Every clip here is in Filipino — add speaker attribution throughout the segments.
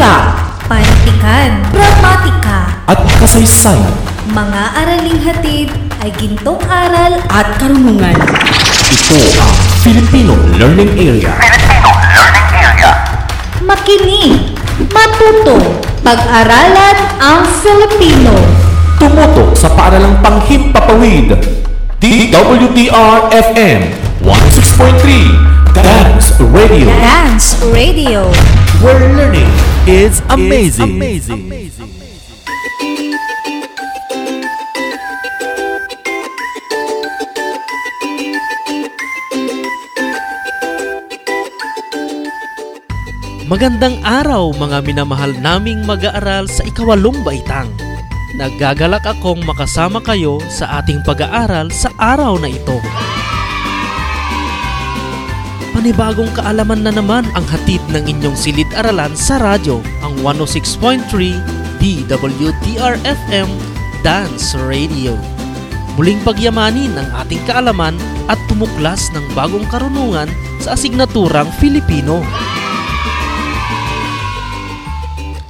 Speaker 1: Wika
Speaker 2: Panitikan,
Speaker 1: Pragmatika
Speaker 2: at kasaysayan.
Speaker 1: Mga araling hatid ay gintong aral at karunungan.
Speaker 2: Ito ang Filipino Learning Area.
Speaker 1: Makinig, matuto, pag-aralan ang Filipino.
Speaker 2: Tumutok sa paaralang panghimpapawid. DWDR-FM 106.3 Dance Radio.
Speaker 1: Dance Radio.
Speaker 2: Where learning is amazing. amazing.
Speaker 3: Magandang araw mga minamahal naming mag-aaral sa ikawalong baitang. Nagagalak akong makasama kayo sa ating pag-aaral sa araw na ito. Panibagong kaalaman na naman ang hatid ng inyong silid-aralan sa radyo, ang 106.3 DWTR-FM Dance Radio. Muling pagyamanin ang ating kaalaman at tumuklas ng bagong karunungan sa asignaturang Filipino.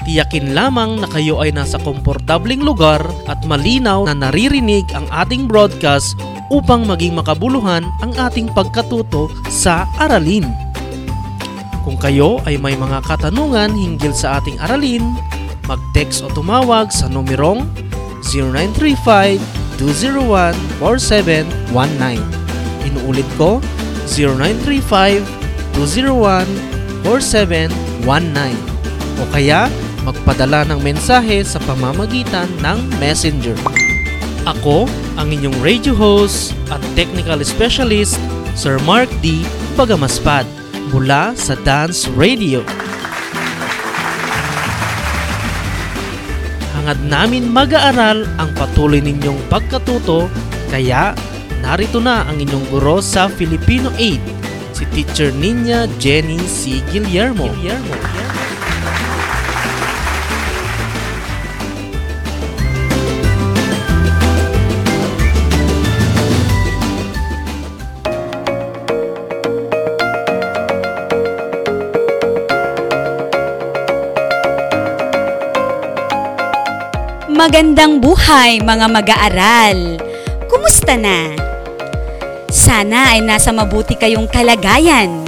Speaker 3: Tiyakin lamang na kayo ay nasa komportabling lugar at malinaw na naririnig ang ating broadcast upang maging makabuluhan ang ating pagkatuto sa aralin. Kung kayo ay may mga katanungan hinggil sa ating aralin, mag-text o tumawag sa numerong 0935-201-4719. Inuulit ko, 0935-201-4719. O kaya, magpadala ng mensahe sa pamamagitan ng Messenger. Ako, ang inyong radio host at technical specialist, Sir Mark D. Bagamaspad, mula sa Dance Radio. Hangad namin mag-aaral ang patuloy ninyong pagkatuto, kaya narito na ang inyong guro sa Filipino 8, si Teacher Ninya Jenny C. Guillermo. Guillermo.
Speaker 4: Magandang buhay mga mag-aaral! Kumusta na? Sana ay nasa mabuti kayong kalagayan.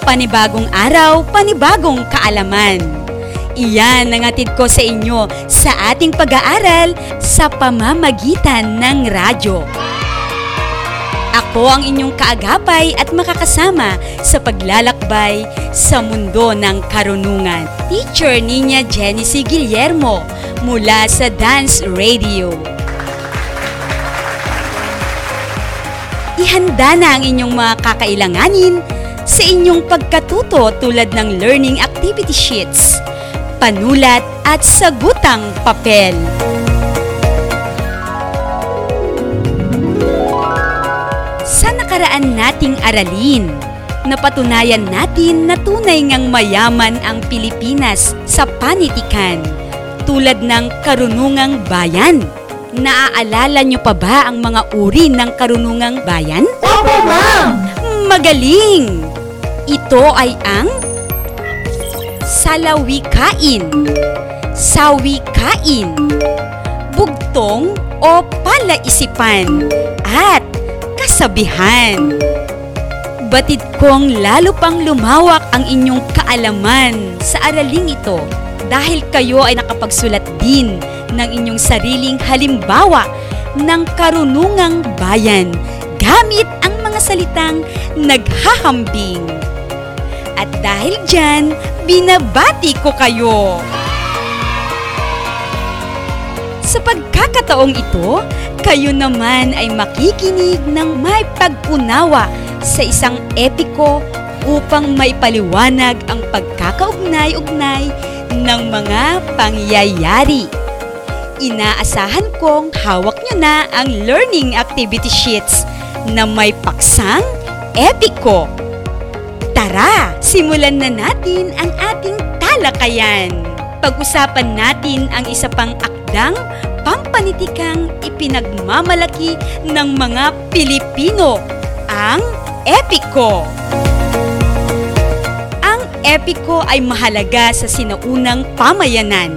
Speaker 4: Panibagong araw, panibagong kaalaman. Iyan ang atid ko sa inyo sa ating pag-aaral sa pamamagitan ng radyo. Ako ang inyong kaagapay at makakasama sa paglalakbay sa mundo ng karunungan. Teacher Jenny C. Guillermo mula sa Dance Radio. Ihanda na ang inyong mga kakailanganin sa inyong pagkatuto tulad ng learning activity sheets, panulat at sagutang papel. Sa nakaraan nating aralin, napatunayan natin na tunay ngang mayaman ang Pilipinas sa panitikan tulad ng karunungang bayan. Naaalala nyo pa ba ang mga uri ng karunungang bayan?
Speaker 1: Opo, ma'am!
Speaker 4: Magaling! Ito ay ang salawikain, sawikain, bugtong o palaisipan, at kasabihan. Batid kong lalo pang lumawak ang inyong kaalaman sa araling ito dahil kayo ay nakapagsulat din ng inyong sariling halimbawa ng karunungang bayan gamit ang mga salitang naghahambing. At dahil dyan, binabati ko kayo. Sapagkat pagkakataong ito, kayo naman ay makikinig ng may pagpunawa sa isang epiko upang maipaliwanag ang pagkakaugnay-ugnay ng mga pangyayari. Inaasahan kong hawak nyo na ang learning activity sheets na may paksang epiko. Tara, simulan na natin ang ating talakayan. Pag-usapan natin ang isa pang akdang pampanitikang ipinagmamalaki ng mga Pilipino, ang epiko. Ang epiko ay mahalaga sa sinaunang pamayanan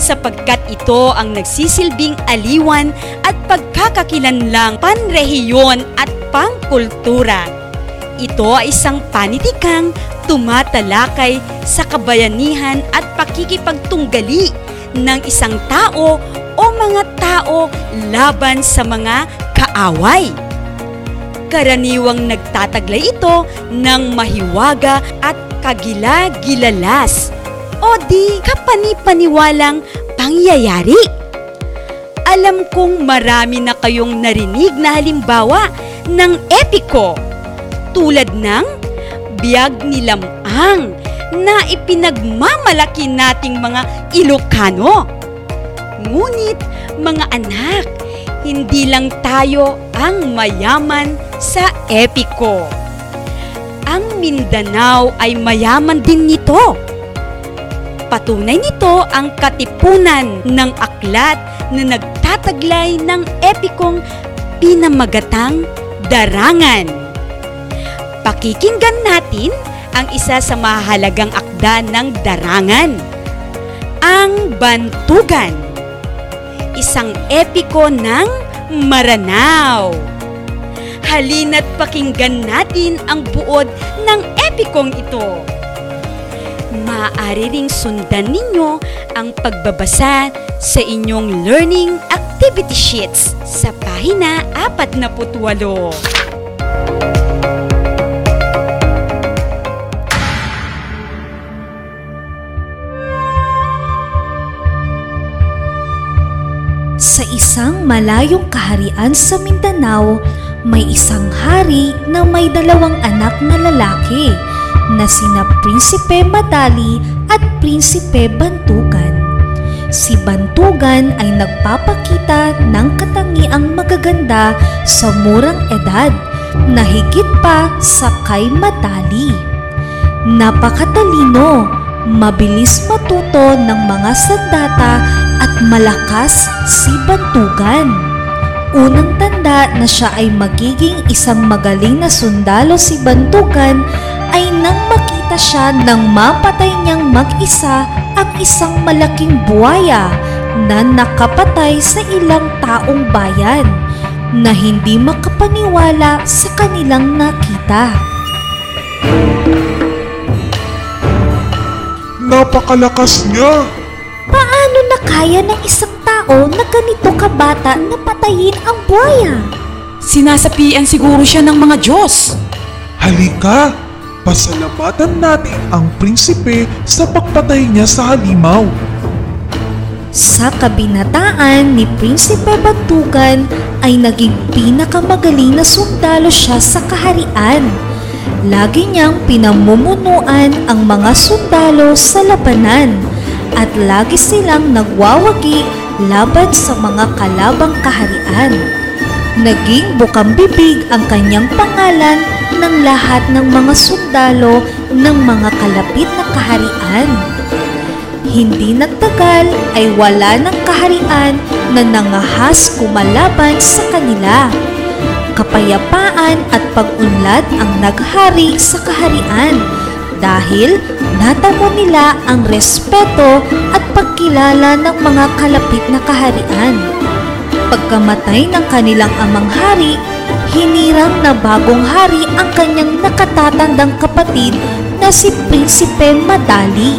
Speaker 4: sapagkat ito ang nagsisilbing aliwan at pagkakakilanlang panrehiyon at pangkultura. Ito ay isang panitikang tumatalakay sa kabayanihan at pakikipagtunggali ng isang tao o mga tao laban sa mga kaaway. Karaniwang nagtataglay ito ng mahiwaga at kagila-gilalas o di kapanipaniwalang pangyayari. Alam kong marami na kayong narinig na halimbawa ng epiko tulad ng biyag ni Lamang na ipinagmamalaki nating mga Ilocano. Ngunit mga anak, hindi lang tayo ang mayaman sa epiko. Ang Mindanao ay mayaman din nito. Patunay nito ang katipunan ng aklat na nagtataglay ng epikong pinamagatang darangan. Pakikinggan natin ang isa sa mahalagang akda ng darangan, ang Bantugan, isang epiko ng Maranao. Halina't pakinggan natin ang buod ng epikong ito. Maaari ring sundan ninyo ang pagbabasa sa inyong learning activity sheets sa pahina 48.
Speaker 1: Sa isang malayong kaharian sa Mindanao, may isang hari na may dalawang anak na lalaki na sina Prinsipe Madali at Prinsipe Bantugan. Si Bantugan ay nagpapakita ng katangiang magaganda sa murang edad na higit pa sa kay Madali. Napakatalino, mabilis matuto ng mga sandata at malakas si Bantugan. Unang tanda na siya ay magiging isang magaling na sundalo si Bantugan ay nang makita siya nang mapatay niyang mag-isa ang isang malaking buwaya na nakapatay sa ilang taong bayan na hindi makapaniwala sa kanilang nakita.
Speaker 5: Napakalakas niya!
Speaker 1: Paano na kaya ng isang tao na ganito kabata na patayin ang buhaya?
Speaker 6: Sinasapian siguro siya ng mga Diyos.
Speaker 5: Halika! Pasalamatan natin ang prinsipe sa pagpatay niya sa halimaw.
Speaker 1: Sa kabinataan ni Prinsipe Bantugan ay naging pinakamagaling na sundalo siya sa kaharian. Lagi niyang pinamumunuan ang mga sundalo sa labanan at lagi silang nagwawagi laban sa mga kalabang kaharian. Naging bukang bibig ang kanyang pangalan ng lahat ng mga sundalo ng mga kalapit na kaharian. Hindi nagtagal ay wala ng kaharian na nangahas kumalaban sa kanila. Kapayapaan at pag-unlad ang naghari sa kaharian dahil natamo nila ang respeto at pagkilala ng mga kalapit na kaharian. Pagkamatay ng kanilang amang hari, hinirang na bagong hari ang kanyang nakatatandang kapatid na si Prinsipe Madali.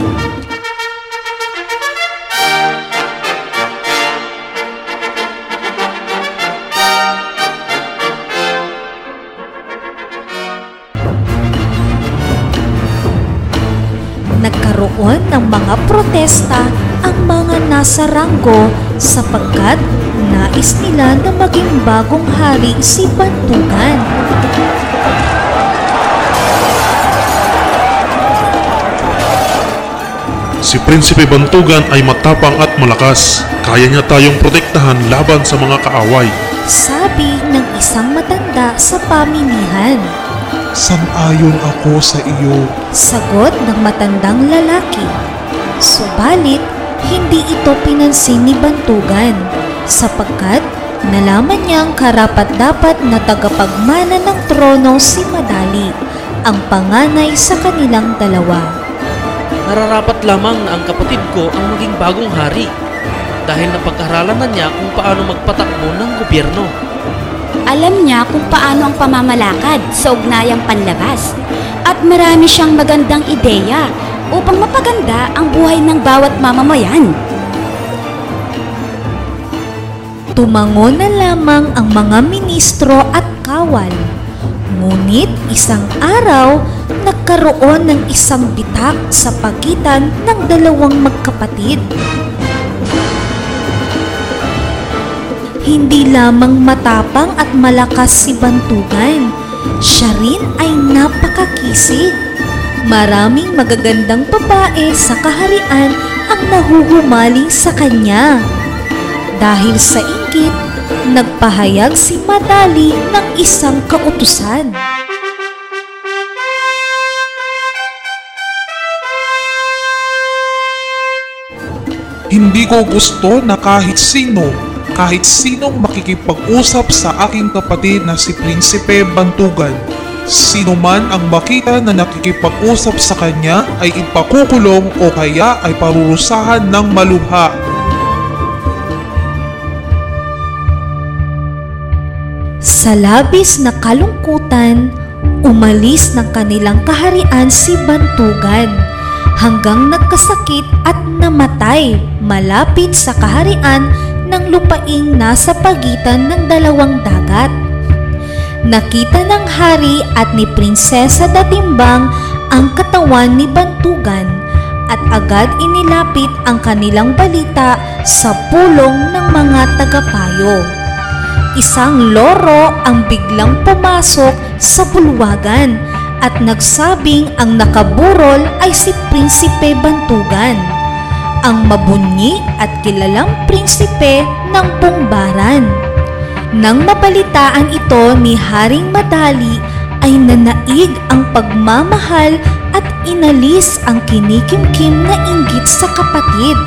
Speaker 1: Mga protesta ang mga nasa ranggo sapagkat nais nila na maging bagong hari si Bantugan.
Speaker 5: Si Prinsipe Bantugan ay matapang at malakas. Kaya niya tayong protektahan laban sa mga kaaway.
Speaker 1: Sabi ng isang matanda sa pamilihan.
Speaker 5: Sang-ayon ako sa iyo.
Speaker 1: Sagot ng matandang lalaki. Subalit, hindi ito pinansin ni Bantugan sapagkat nalaman niyang karapat-dapat na tagapagmana ng trono si Madali, ang panganay sa kanilang dalawa.
Speaker 3: Nararapat lamang na ang kapatid ko ang maging bagong hari dahil napag-aralan na niya kung paano magpatakbo ng gobyerno.
Speaker 4: Alam niya kung paano ang pamamalakad sa ugnayang panlabas at marami siyang magandang ideya upang mapaganda ang buhay ng bawat mamamayan.
Speaker 1: Tumango na lamang ang mga ministro at kawal. Ngunit isang araw, nagkaroon ng isang bitak sa pagitan ng dalawang magkapatid. Hindi lamang matapang at malakas si Bantugan, siya rin ay napakakisig. Maraming magagandang babae sa kaharian ang nahuhumaling sa kanya. Dahil sa inggit, nagpahayag si Madali ng isang kautusan.
Speaker 5: Hindi ko gusto na kahit sino, kahit sinong makikipag-usap sa aking kapatid na si Prinsipe Bantugan. Sino man ang makita na nakikipag-usap sa kanya ay ipakukulong o kaya ay parurusahan ng malubha.
Speaker 1: Sa labis na kalungkutan, umalis ng kanilang kaharian si Bantugan hanggang nagkasakit at namatay malapit sa kaharian ng lupaing nasa pagitan ng dalawang dagat. Nakita ng hari at ni Prinsesa Datimbang ang katawan ni Bantugan at agad inilapit ang kanilang balita sa pulong ng mga tagapayo. Isang loro ang biglang pumasok sa bulwagan at nagsabing ang nakaburol ay si Prinsipe Bantugan, ang mabunyi at kilalang prinsipe ng Pumbaran. Nang mabalitaan ito ni Haring Madali ay nanaig ang pagmamahal at inalis ang kinikimkim na inggit sa kapatid.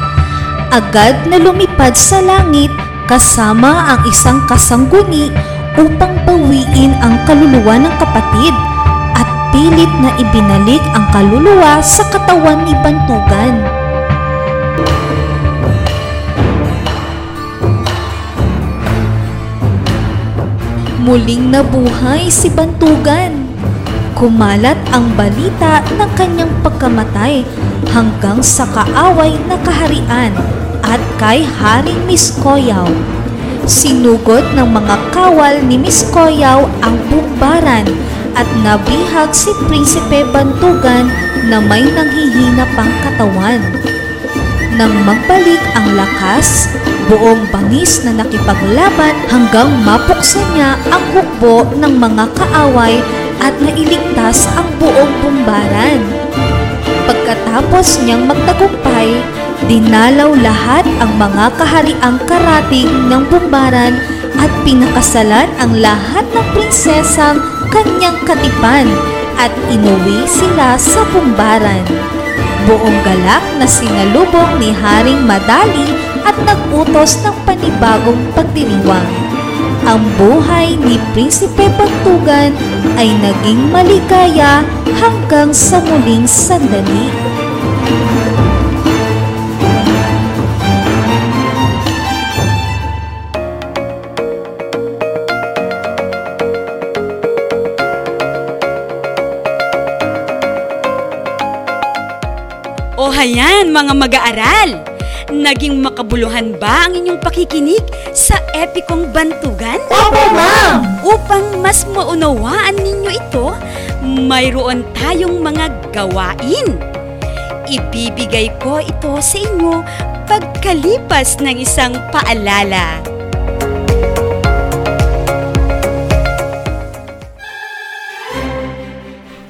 Speaker 1: Agad na lumipad sa langit kasama ang isang kasangguni upang bawiin ang kaluluwa ng kapatid at pilit na ibinalik ang kaluluwa sa katawan ni Bantugan. Muling nabuhay si Bantugan. Kumalat ang balita ng kanyang pagkamatay hanggang sa kaaway na kaharian at kay Haring Miskoyaw. Sinugod ng mga kawal ni Miskoyaw ang bumbaran at nabihag si Prinsipe Bantugan na may nanghihina pang katawan. Nang magbalik ang lakas, buong bangis na nakipaglaban hanggang mapuksa niya ang hukbo ng mga kaaway at nailigtas ang buong bumbaran. Pagkatapos niyang magtagumpay, dinalaw lahat ang mga kahariang karating ng bumbaran at pinakasalan ang lahat ng prinsesang kanyang katipan at inuwi sila sa bumbaran. Buong galak na sinalubong ni Haring Madali at nagutos ng panibagong pagdiriwang. Ang buhay ni Prinsipe Bantugan ay naging maligaya hanggang sa muling sandali.
Speaker 4: Ayan mga mag-aaral, naging makabuluhan ba ang inyong pakikinig sa epikong bantugan?
Speaker 7: Opo, ma'am!
Speaker 4: Upang mas maunawaan ninyo ito, mayroon tayong mga gawain. Ibibigay ko ito sa inyo pagkalipas ng isang paalala.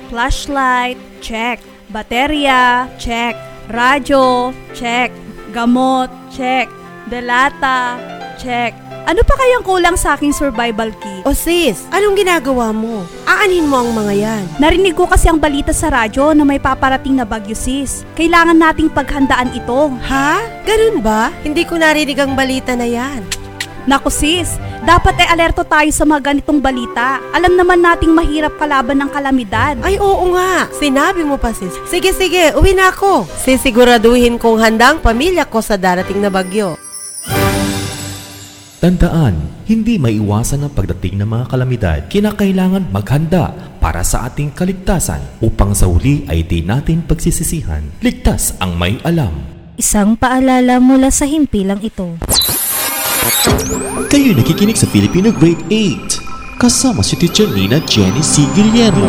Speaker 8: Flashlight, check. Baterya, check. Radyo, check. Gamot, check. Delata, check. Ano pa kayang kulang sa aking survival kit?
Speaker 9: O sis, anong ginagawa mo? Aanin mo ang mga yan.
Speaker 8: Narinig ko kasi ang balita sa radyo na may paparating na bagyo sis. Kailangan nating paghandaan ito.
Speaker 9: Ha? Ganun ba? Hindi ko narinig ang balita na yan.
Speaker 8: Naku sis, dapat ay alerto tayo sa mga ganitong balita. Alam naman nating mahirap kalaban ng kalamidad.
Speaker 9: Ay oo nga, sinabi mo pa sis. Sige sige, uwi na ako. Sisiguraduhin kong handa ang pamilya ko sa darating na bagyo.
Speaker 2: Tandaan, hindi maiwasan ang pagdating ng mga kalamidad. Kinakailangan maghanda para sa ating kaligtasan upang sa huli ay di natin pagsisisihan. Ligtas ang may alam.
Speaker 1: Isang paalala mula sa himpilang ito.
Speaker 10: Kayo nakikinig sa Filipino Grade 8. Kasama si Teacher Nina Jenny C. Guillermo.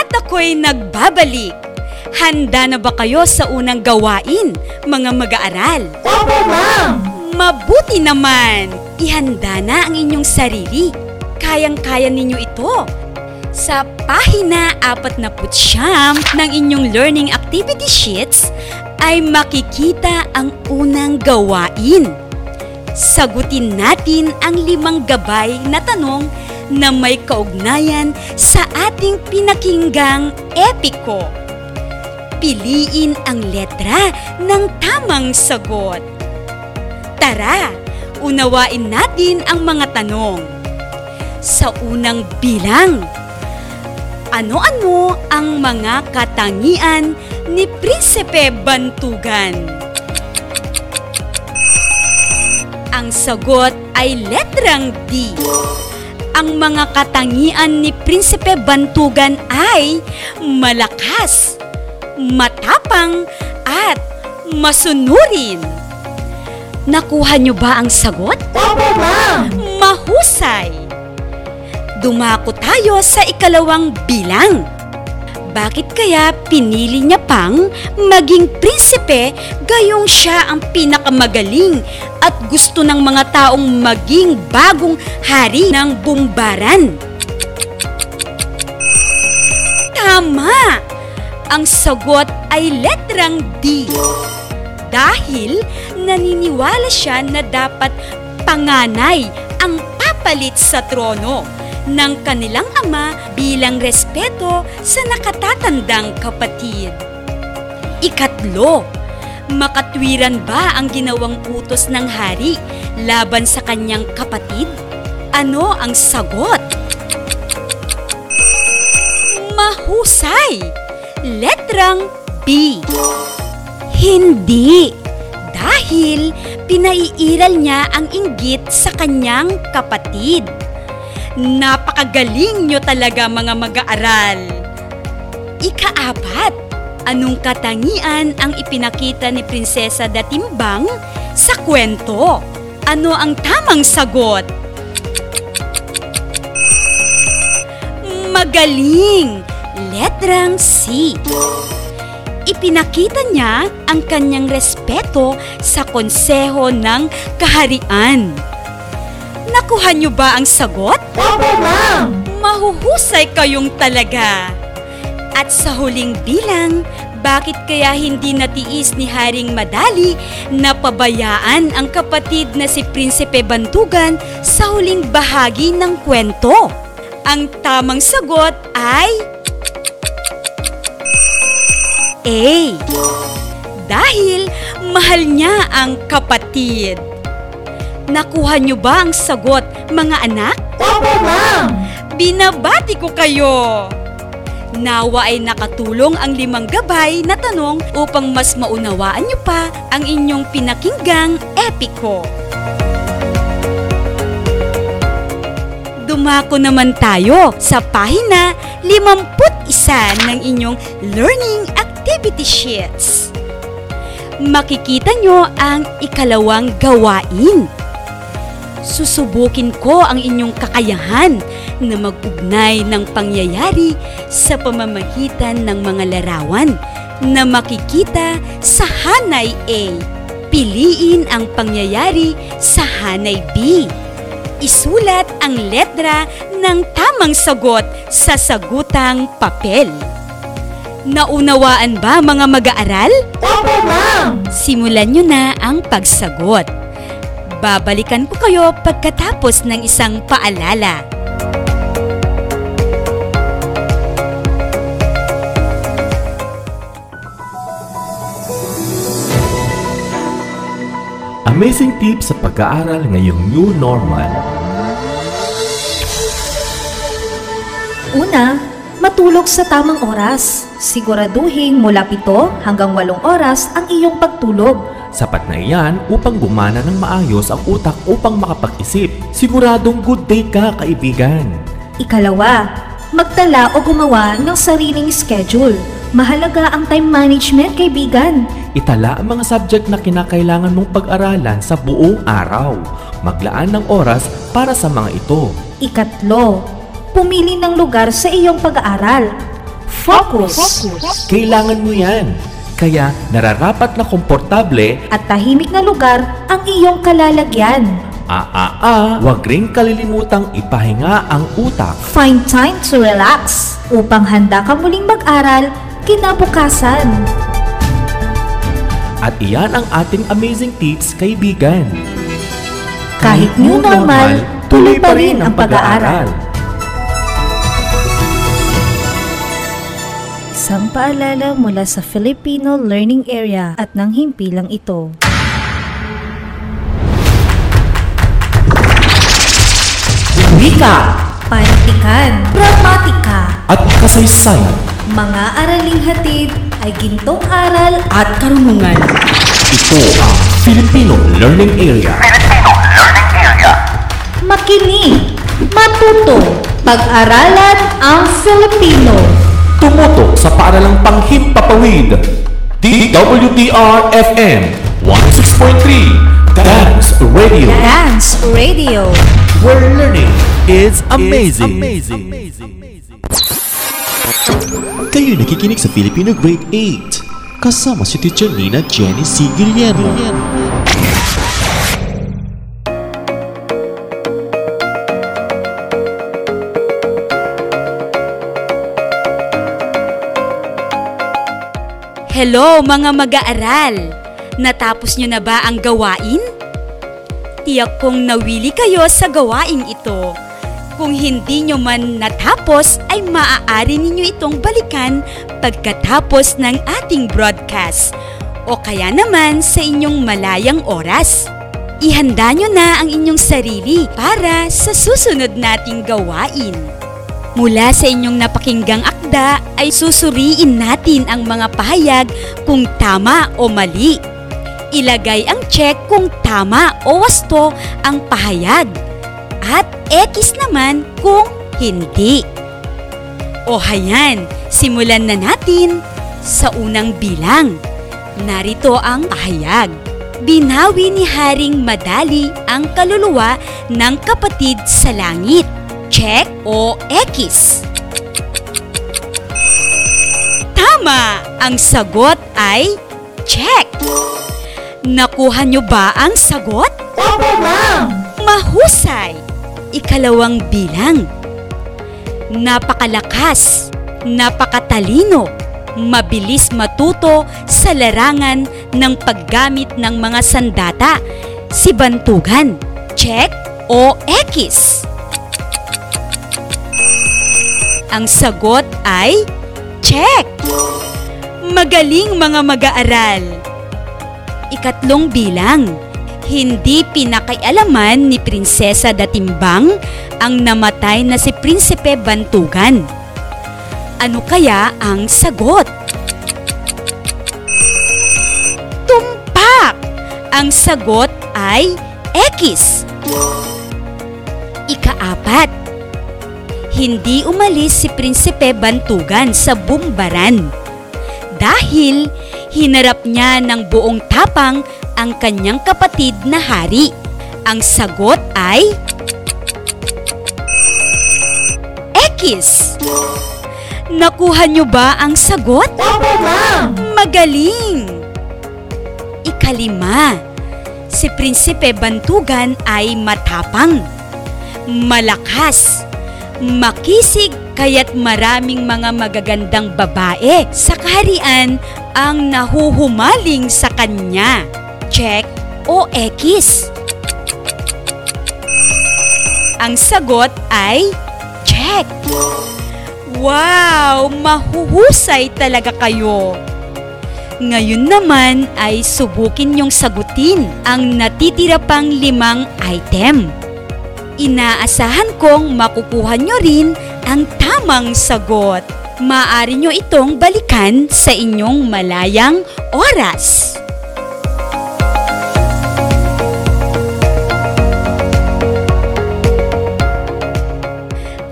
Speaker 4: At ako'y nagbabalik. Handa na ba kayo sa unang gawain, mga mag-aaral?
Speaker 7: Opo, ma'am!
Speaker 4: Mabuti naman! Ihanda na ang inyong sarili. Kayang-kaya ninyo ito. Sa pahina 49 ng inyong learning activity sheets ay makikita ang unang gawain. Sagutin natin ang limang gabay na tanong na may kaugnayan sa ating pinakinggang epiko. Piliin ang letra ng tamang sagot. Tara, unawain natin ang mga tanong. Sa unang bilang, ano-ano ang mga katangian ni Prinsipe Bantugan? Ang sagot ay letrang D. Ang mga katangian ni Prinsipe Bantugan ay malakas, matapang, at masunurin. Nakuha niyo ba ang sagot?
Speaker 7: Opo, ma'am!
Speaker 4: Mahusay! Dumako tayo sa ikalawang bilang. Bakit kaya pinili niya pang maging prinsipe gayong siya ang pinakamagaling at gusto ng mga taong maging bagong hari ng bumbaran? Tama! Ang sagot ay letrang D. Dahil naniniwala siya na dapat panganay ang papalit sa trono ng kanilang ama bilang respeto sa nakatatandang kapatid. Ikatlo, makatwiran ba ang ginawang utos ng hari laban sa kanyang kapatid? Ano ang sagot? Mahusay! Letrang B. Hindi. Dahil pinaiiral niya ang inggit sa kanyang kapatid. Napakagaling nyo talaga mga mag-aaral. Ikaapat, anong katangian ang ipinakita ni Prinsesa Datimbang sa kwento? Ano ang tamang sagot? Magaling! Letrang C. Ipinakita niya ang kanyang respeto sa konseho ng kaharian. Nakuha niyo ba ang sagot?
Speaker 7: Opo, ma'am!
Speaker 4: Mahuhusay kayong talaga. At sa huling bilang, bakit kaya hindi natiis ni Haring Madali na pabayaan ang kapatid na si Prinsipe Bantugan sa huling bahagi ng kwento? Ang tamang sagot ay... A. Dahil mahal niya ang kapatid. Nakuha niyo ba ang sagot, mga anak?
Speaker 7: Opo, ma'am!
Speaker 4: Binabati ko kayo! Nawa ay nakatulong ang limang gabay na tanong upang mas maunawaan niyo pa ang inyong pinakinggang epiko. Dumako naman tayo sa pahina 51 ng inyong learning activity sheets. Makikita nyo ang ikalawang gawain. Susubukin ko ang inyong kakayahan na mag-ugnay ng pangyayari sa pamamagitan ng mga larawan na makikita sa hanay A. Piliin ang pangyayari sa hanay B. Isulat ang letra ng tamang sagot sa sagutang papel. Naunawaan ba mga mag-aaral?
Speaker 7: Opo, ma'am!
Speaker 4: Simulan nyo na ang pagsagot. Babalikan ko kayo pagkatapos ng isang paalala.
Speaker 2: Amazing tips sa pag-aaral ngayong new normal.
Speaker 1: Una, matulog sa tamang oras. Siguraduhin mula 7 hanggang 8 oras ang iyong pagtulog.
Speaker 2: Sapat na iyan upang gumana ng maayos ang utak upang makapag-isip. Siguradong good day ka, kaibigan.
Speaker 1: Ikalawa, magtala o gumawa ng sariling schedule. Mahalaga ang time management, kaibigan.
Speaker 2: Itala ang mga subject na kinakailangan mong pag-aralan sa buong araw. Maglaan ng oras para sa mga ito.
Speaker 1: Ikatlo, pumili ng lugar sa iyong pag-aaral. Focus.
Speaker 2: Kailangan mo yan. Kaya nararapat na komportable
Speaker 1: At tahimik na lugar ang iyong kalalagyan.
Speaker 2: Ah-ah-ah, huwag rin kalilimutang ipahinga ang utak.
Speaker 1: Find time to relax upang handa ka muling mag-aral kinabukasan.
Speaker 2: At iyan ang ating amazing tips, kaibigan.
Speaker 1: Kahit new normal, tuloy pa rin ang pag-aaral. Isang paalala mula sa Filipino Learning Area at ng himpilang ito.
Speaker 2: Wika
Speaker 1: Panitikan, gramatika,
Speaker 2: at kasaysayan.
Speaker 1: mga araling hatid ay gintong aral
Speaker 6: At karunungan.
Speaker 2: Ito ang Filipino Learning Area.
Speaker 1: makinig, matuto, pag-aralan ang Filipino.
Speaker 2: Tumutok sa paaralang panghimpapawid. DWDR-FM 106.3 Dance Radio.
Speaker 1: Dance Radio.
Speaker 2: Where learning is amazing.
Speaker 10: Kayo nakikinig sa Filipino Grade 8. Kasama si Teacher Nina Jenny C. Guillermo.
Speaker 4: Hello mga mag-aaral! Natapos nyo na ba ang gawain? Tiyak kong nawili kayo sa gawaing ito. Kung hindi nyo man natapos ay maaari ninyo itong balikan pagkatapos ng ating broadcast o kaya naman sa inyong malayang oras. Ihanda nyo na ang inyong sarili para sa susunod nating gawain. Mula sa inyong napakinggang akda ay susuriin natin ang mga pahayag kung tama o mali. Ilagay ang check kung tama o wasto ang pahayag at X naman kung hindi. O hayan, simulan na natin sa unang bilang. Narito ang pahayag. Binawi ni Haring Madali ang kaluluwa ng kapatid sa langit. Check o X. Tama! Ang sagot ay check. Nakuha nyo ba ang sagot?
Speaker 7: Opo, ma'am!
Speaker 4: Mahusay! Ikalawang bilang. Napakalakas, napakatalino, mabilis matuto sa larangan ng paggamit ng mga sandata. Si Bantugan, check o X? Ang sagot ay check. Magaling mga mag-aaral. Ikatlong bilang. Hindi pinakaialaman ni Prinsesa Datimbang ang namatay na si Prinsipe Bantugan. Ano kaya ang sagot? Tumpak! Ang sagot ay X. Ikaapat. Hindi umalis si Prinsipe Bantugan sa Bumbaran dahil hinarap niya ng buong tapang ang kanyang kapatid na hari. Ang sagot ay X. Nakuha niyo ba ang sagot?
Speaker 7: Opo, ma'am!
Speaker 4: magaling. Ikalima, si Prinsipe Bantugan ay matapang, malakas, makisig kaya't maraming mga magagandang babae sa kaharian ang nahuhumaling sa kanya. Check o X. Ang sagot ay check. Wow! Mahuhusay talaga kayo! Ngayon naman ay subukin niyong sagutin ang natitira pang limang item. Inaasahan kong makukuha niyo rin ang tamang sagot. Maaari niyo itong balikan sa inyong malayang oras.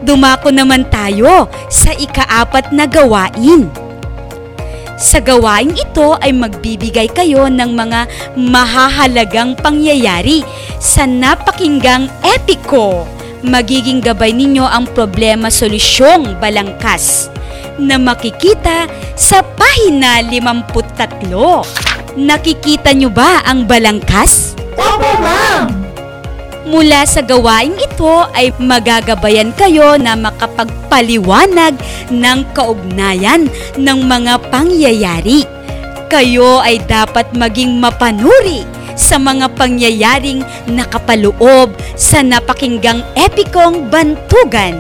Speaker 4: Dumako naman tayo sa ikaapat na gawain. Sa gawain ito ay magbibigay kayo ng mga mahahalagang pangyayari sa napakinggang epiko. Magiging gabay ninyo ang problema solusyong balangkas na makikita sa pahina 53. Nakikita nyo ba ang balangkas?
Speaker 7: Opo, ma'am!
Speaker 4: Mula sa gawaing ito ay magagabayan kayo na makapagpaliwanag ng kaugnayan ng mga pangyayari. Kayo ay dapat maging mapanuri sa mga pangyayaring nakapaloob sa napakinggang epikong bantugan.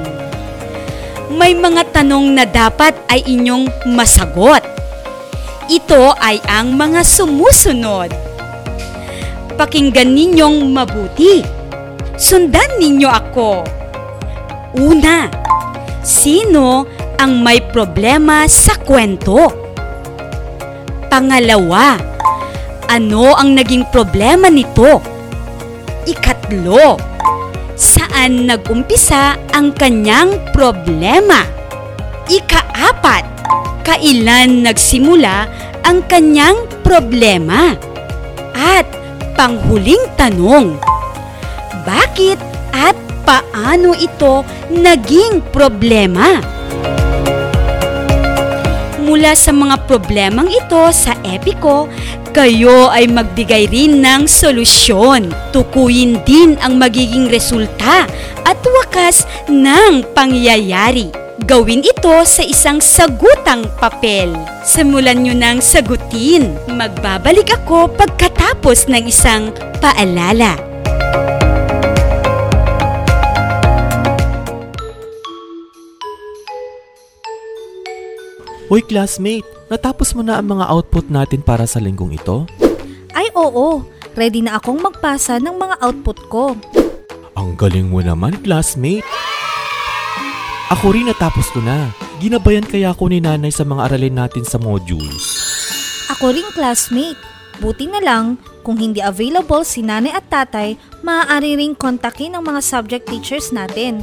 Speaker 4: May mga tanong na dapat ay inyong masagot. Ito ay ang mga sumusunod. Pakinggan ninyong mabuti. Sundan ninyo ako. Una, sino ang may problema sa kwento? Pangalawa, ano ang naging problema nito? Ikatlo, saan nagumpisa ang kanyang problema? Ikaapat, kailan nagsimula ang kanyang problema? At panghuling tanong, bakit at paano ito naging problema? Mula sa mga problemang ito sa epiko, kayo ay magbigay rin ng solusyon. Tukuyin din ang magiging resulta at wakas ng pangyayari. Gawin ito sa isang sagutang papel. Simulan nyo ng sagutin. Magbabalik ako pagkatapos ng isang paalala.
Speaker 2: Hoy classmate, natapos mo na ang mga output natin para sa linggong ito?
Speaker 1: Ay oo, ready na akong magpasa ng mga output ko.
Speaker 2: Ang galing mo naman classmate. Ako rin natapos ko na. Ginabayan kaya ako ni nanay sa mga aralin natin sa modules.
Speaker 1: Ako ring classmate. Buti na lang, kung hindi available si nanay at tatay, maaari ring kontakin ang mga subject teachers natin.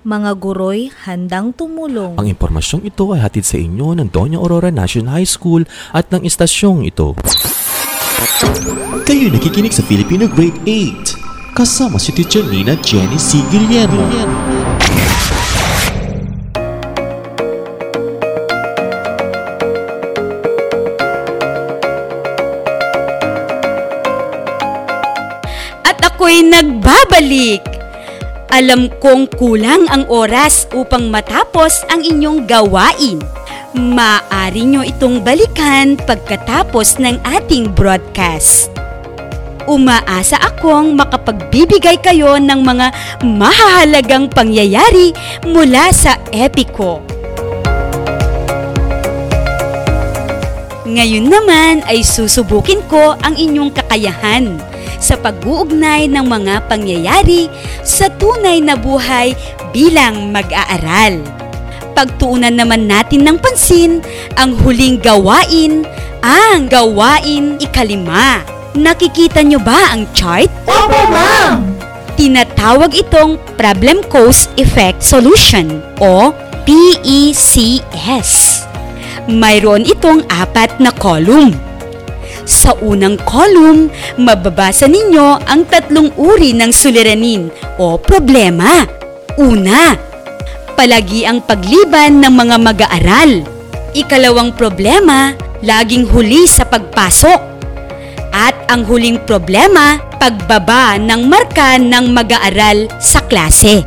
Speaker 1: Mga guro'y handang tumulong.
Speaker 2: Ang impormasyong ito ay hatid sa inyo ng Doña Aurora National High School at ng istasyong ito.
Speaker 10: Kayo nakikinig sa Filipino Grade 8. Kasama si Teacher Nina Jenny C. Guillermo.
Speaker 4: At ako'y nagbabalik. Alam kong kulang ang oras upang matapos ang inyong gawain. Maaari nyo itong balikan pagkatapos ng ating broadcast. Umaasa akong makapagbibigay kayo ng mga mahahalagang pangyayari mula sa Epiko. Ngayon naman ay susubukin ko ang inyong kakayahan sa pag-uugnay ng mga pangyayari sa tunay na buhay bilang mag-aaral. Pagtuunan naman natin ng pansin ang huling gawain, ang gawain ikalima. Nakikita nyo ba ang chart?
Speaker 7: Opo, ma'am!
Speaker 4: Tinatawag itong Problem Cause Effect Solution o PECS. Mayroon itong apat na column. Sa unang column, mababasa ninyo ang tatlong uri ng suliranin o problema. Una, palagi ang pagliban ng mga mag-aaral. Ikalawang problema, laging huli sa pagpasok. At ang huling problema, pagbaba ng marka ng mag-aaral sa klase.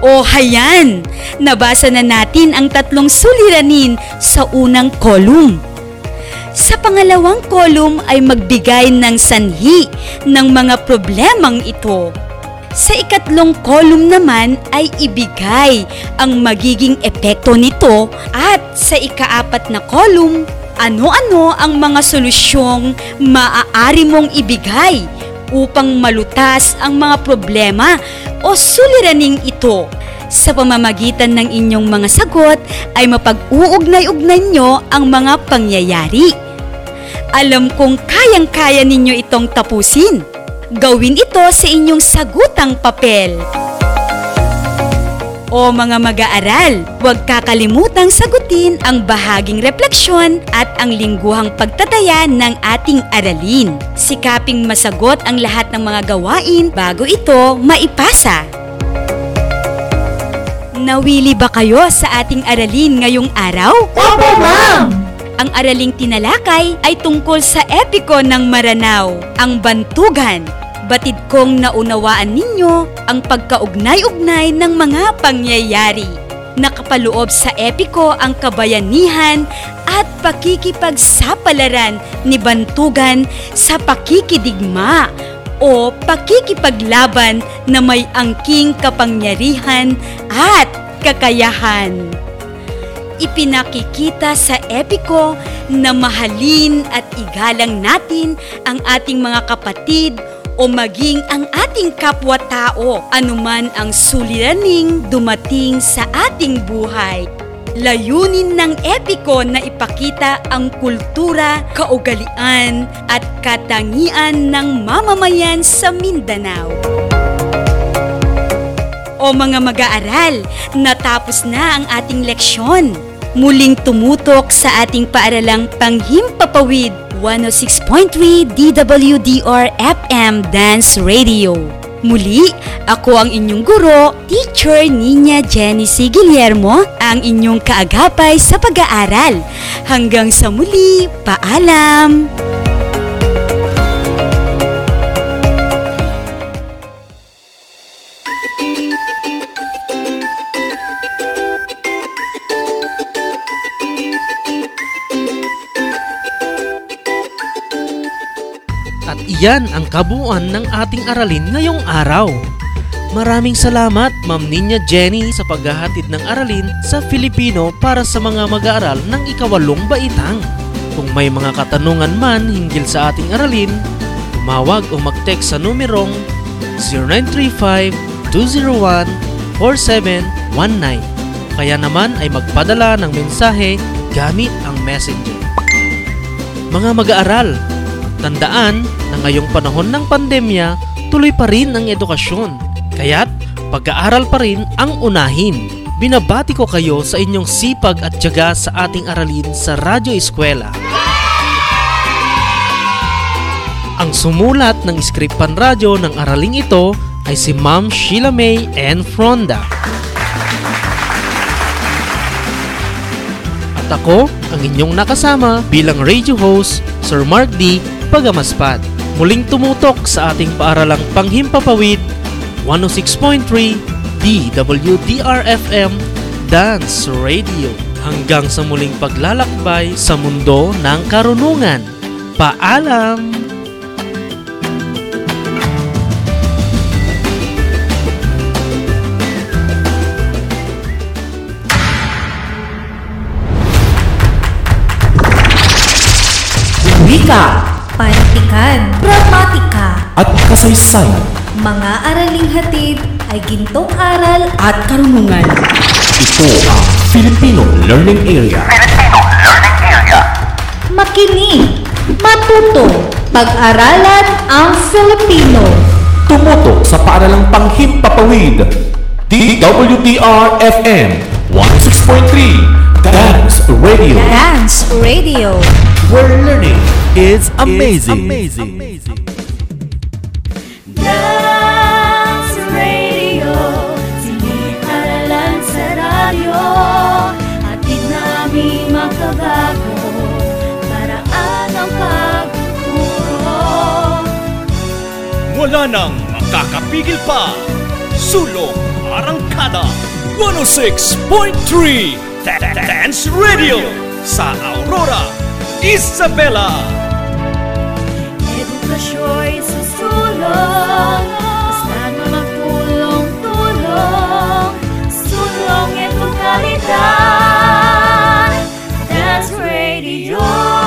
Speaker 4: O hayan, nabasa na natin ang tatlong suliranin sa unang kolum. Sa pangalawang kolum ay magbigay ng sanhi ng mga problemang ito. Sa ikatlong kolum naman ay ibigay ang magiging epekto nito at sa ikaapat na kolum, ano-ano ang mga solusyong maaari mong ibigay upang malutas ang mga problema o suliraning ito. Sa pamamagitan ng inyong mga sagot ay mapag-uugnay-ugnay nyo ang mga pangyayari. Alam kong kayang-kaya ninyo itong tapusin. Gawin ito sa inyong sagutang papel. O mga mag-aaral, huwag kakalimutang sagutin ang bahaging refleksyon at ang lingguhang pagtataya ng ating aralin. Sikaping masagot ang lahat ng mga gawain bago ito maipasa. Nawili ba kayo sa ating aralin ngayong araw?
Speaker 7: Opo, ma'am!
Speaker 4: Ang araling tinalakay ay tungkol sa epiko ng Maranao, ang Bantugan. Batid kong naunawaan ninyo ang pagkaugnay-ugnay ng mga pangyayari. Nakapaloob sa epiko ang kabayanihan at pakikipagsapalaran ni Bantugan sa pakikidigma o pakikipaglaban na may angking kapangyarihan at kakayahan ipinakikita sa epiko na mahalin at igalang natin ang ating mga kapatid o maging ang ating kapwa-tao anuman ang suliraning dumating sa ating buhay. Layunin ng epiko na ipakita ang kultura, kaugalian at katangian ng mamamayan sa Mindanao. O mga mag-aaral, natapos na ang ating leksyon. Muling tumutok sa ating paaralang Panghimpapawid 106.3 DWDR FM Dance Radio. Muli, ako ang inyong guro, Teacher Nina C. Guillermo, ang inyong kaagapay sa pag-aaral. Hanggang sa muli, paalam!
Speaker 3: Iyan ang kabuuan ng ating aralin ngayong araw. Maraming salamat Ma'am Ninya Jenny sa paghahatid ng aralin sa Filipino para sa mga mag-aaral ng ikawalong baitang. Kung may mga katanungan man hinggil sa ating aralin, tumawag o mag-text sa numerong 0935-201-4719. Kaya naman ay magpadala ng mensahe gamit ang messenger. Mga mag-aaral, Tandaan na ngayong panahon ng pandemya, tuloy pa rin ang edukasyon. Kaya't pag-aaral pa rin ang unahin. Binabati ko kayo sa inyong sipag at tiyaga sa ating aralin sa Radyo Eskwela. Ang sumulat ng script panradyo ng araling ito ay si Ma'am Sheila May N. Fronda. At ako, ang inyong nakasama bilang radio host, Sir Mark D. Pagamaspat. Muling tumutok sa ating paaralang Panghimpapawid 106.3 DWDR-FM Dance Radio. Hanggang sa muling paglalakbay sa mundo ng karunungan. Paalam!
Speaker 1: Wika, pantikan, gramatika,
Speaker 10: At kasaysayan,
Speaker 1: mga araling hatid ay gintong aral at karunungan.
Speaker 10: ito ang Filipino Learning Area.
Speaker 1: Makinig, Matuto, pag-aralan ang Filipino.
Speaker 2: Tumuto sa paaralang panghimpapawid. DWDR-FM 106.3 Dance Radio.
Speaker 1: Dance Radio.
Speaker 2: Where learning is amazing. amazing.
Speaker 7: Dance Radio, siniparalan sa radyo, atid namin makabago, paraan ang.
Speaker 11: Wala nang makakapigil pa. Sulong Arangkada 106.3 Dance Radio sa Aurora, Isabela
Speaker 7: na siya'y susulong Basta't magtulong, tulong Sulong ito kalidad That's radio.